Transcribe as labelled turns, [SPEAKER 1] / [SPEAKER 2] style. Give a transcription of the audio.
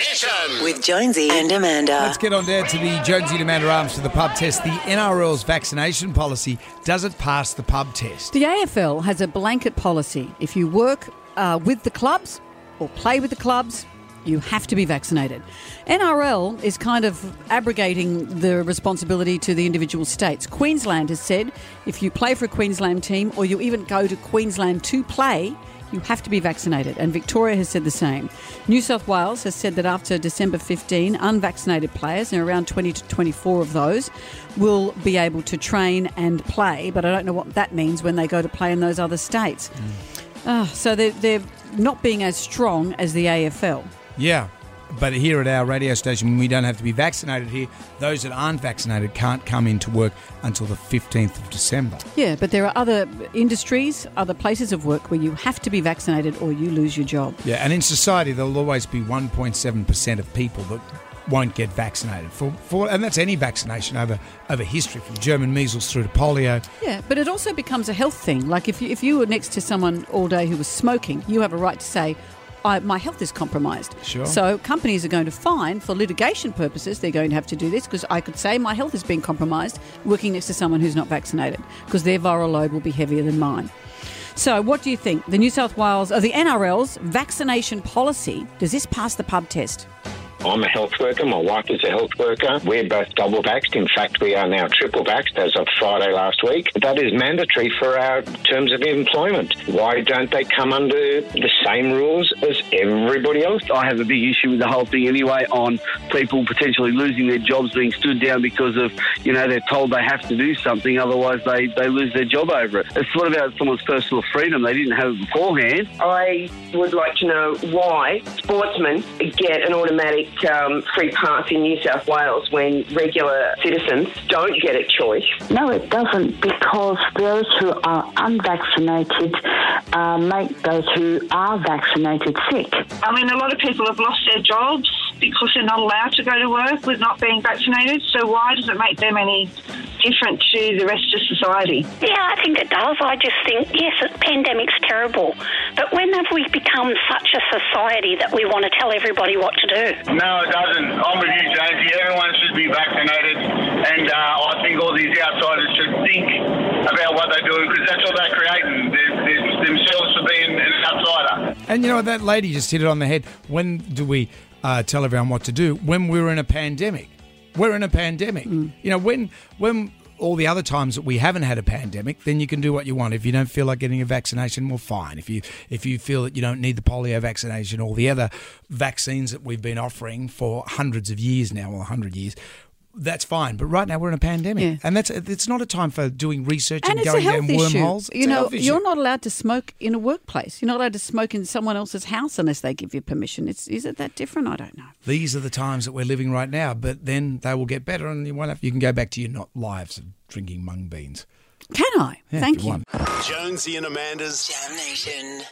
[SPEAKER 1] Nation.
[SPEAKER 2] With Jonesy and Amanda.
[SPEAKER 3] Let's get on down to the Jonesy and Amanda Arms for the pub test. The NRL's vaccination policy doesn't pass the pub test.
[SPEAKER 4] The AFL has a blanket policy. If you work uh, with the clubs or play with the clubs, you have to be vaccinated. NRL is kind of abrogating the responsibility to the individual states. Queensland has said if you play for a Queensland team or you even go to Queensland to play, you have to be vaccinated, and Victoria has said the same. New South Wales has said that after December 15, unvaccinated players, and around 20 to 24 of those, will be able to train and play, but I don't know what that means when they go to play in those other states. Ah, so they're, they're not being as strong as the AFL.
[SPEAKER 3] Yeah. But here at our radio station, we don't have to be vaccinated here. Those that aren't vaccinated can't come into work until the 15th of December.
[SPEAKER 4] Yeah, but there are other industries, other places of work where you have to be vaccinated or you lose your job.
[SPEAKER 3] Yeah, and in society, there'll always be 1.7% of people that won't get vaccinated. For, for And that's any vaccination over, over history, from German measles through to polio.
[SPEAKER 4] Yeah, but it also becomes a health thing. Like if you, if you were next to someone all day who was smoking, you have a right to say, I, my health is compromised.
[SPEAKER 3] Sure.
[SPEAKER 4] So companies are going to find, for litigation purposes. They're going to have to do this because I could say my health is being compromised working next to someone who's not vaccinated because their viral load will be heavier than mine. So, what do you think? The New South Wales, or the NRL's vaccination policy, does this pass the pub test?
[SPEAKER 5] I'm a health worker. My wife is a health worker. We're both double vaxxed. In fact, we are now triple vaxxed as of Friday last week. That is mandatory for our terms of employment. Why don't they come under the same rules as everybody else?
[SPEAKER 6] I have a big issue with the whole thing anyway on people potentially losing their jobs being stood down because of, you know, they're told they have to do something, otherwise they, they lose their job over it. It's what about someone's personal freedom? They didn't have it beforehand.
[SPEAKER 7] I would like to know why sportsmen get an automatic um, free pass in New South Wales when regular citizens don't get a choice.
[SPEAKER 8] No, it doesn't, because those who are unvaccinated uh, make those who are vaccinated sick.
[SPEAKER 9] I mean, a lot of people have lost their jobs because they're not allowed to go to work with not being vaccinated. So why does it make them any different to the rest of society?
[SPEAKER 10] Yeah, I think it does. I just think, yes, the pandemic's terrible. But when have we become such a society that we want to tell everybody what to do?
[SPEAKER 11] No, it doesn't. I'm with you, Jonesy. Everyone should be vaccinated, and uh, I think all these outsiders should think about what they're doing because that's all they're creating they're, they're themselves for being an outsider.
[SPEAKER 3] And you know, that lady just hit it on the head. When do we uh, tell everyone what to do? When we're in a pandemic. We're in a pandemic. You know, when when all the other times that we haven't had a pandemic, then you can do what you want. If you don't feel like getting a vaccination, well, fine. If you if you feel that you don't need the polio vaccination or the other vaccines that we've been offering for hundreds of years now, or hundred years. That's fine, but right now we're in a pandemic,
[SPEAKER 4] Yeah.
[SPEAKER 3] and that's it's not a time for doing research
[SPEAKER 4] And
[SPEAKER 3] and,
[SPEAKER 4] it's a
[SPEAKER 3] going
[SPEAKER 4] health
[SPEAKER 3] down
[SPEAKER 4] issue.
[SPEAKER 3] wormholes. It's
[SPEAKER 4] You
[SPEAKER 3] a
[SPEAKER 4] know,
[SPEAKER 3] health
[SPEAKER 4] you're not allowed to smoke in a workplace. You're not allowed to smoke in someone else's house unless they give you permission. It's is it that different? I don't know.
[SPEAKER 3] these are the times that we're living right now. But then they will get better, and you won't have, you can go back to your not lives of drinking mung beans.
[SPEAKER 4] Can I?
[SPEAKER 3] Yeah,
[SPEAKER 4] Thank
[SPEAKER 3] you
[SPEAKER 4] you.
[SPEAKER 1] Jonesy and Amanda's
[SPEAKER 2] Jam Nation.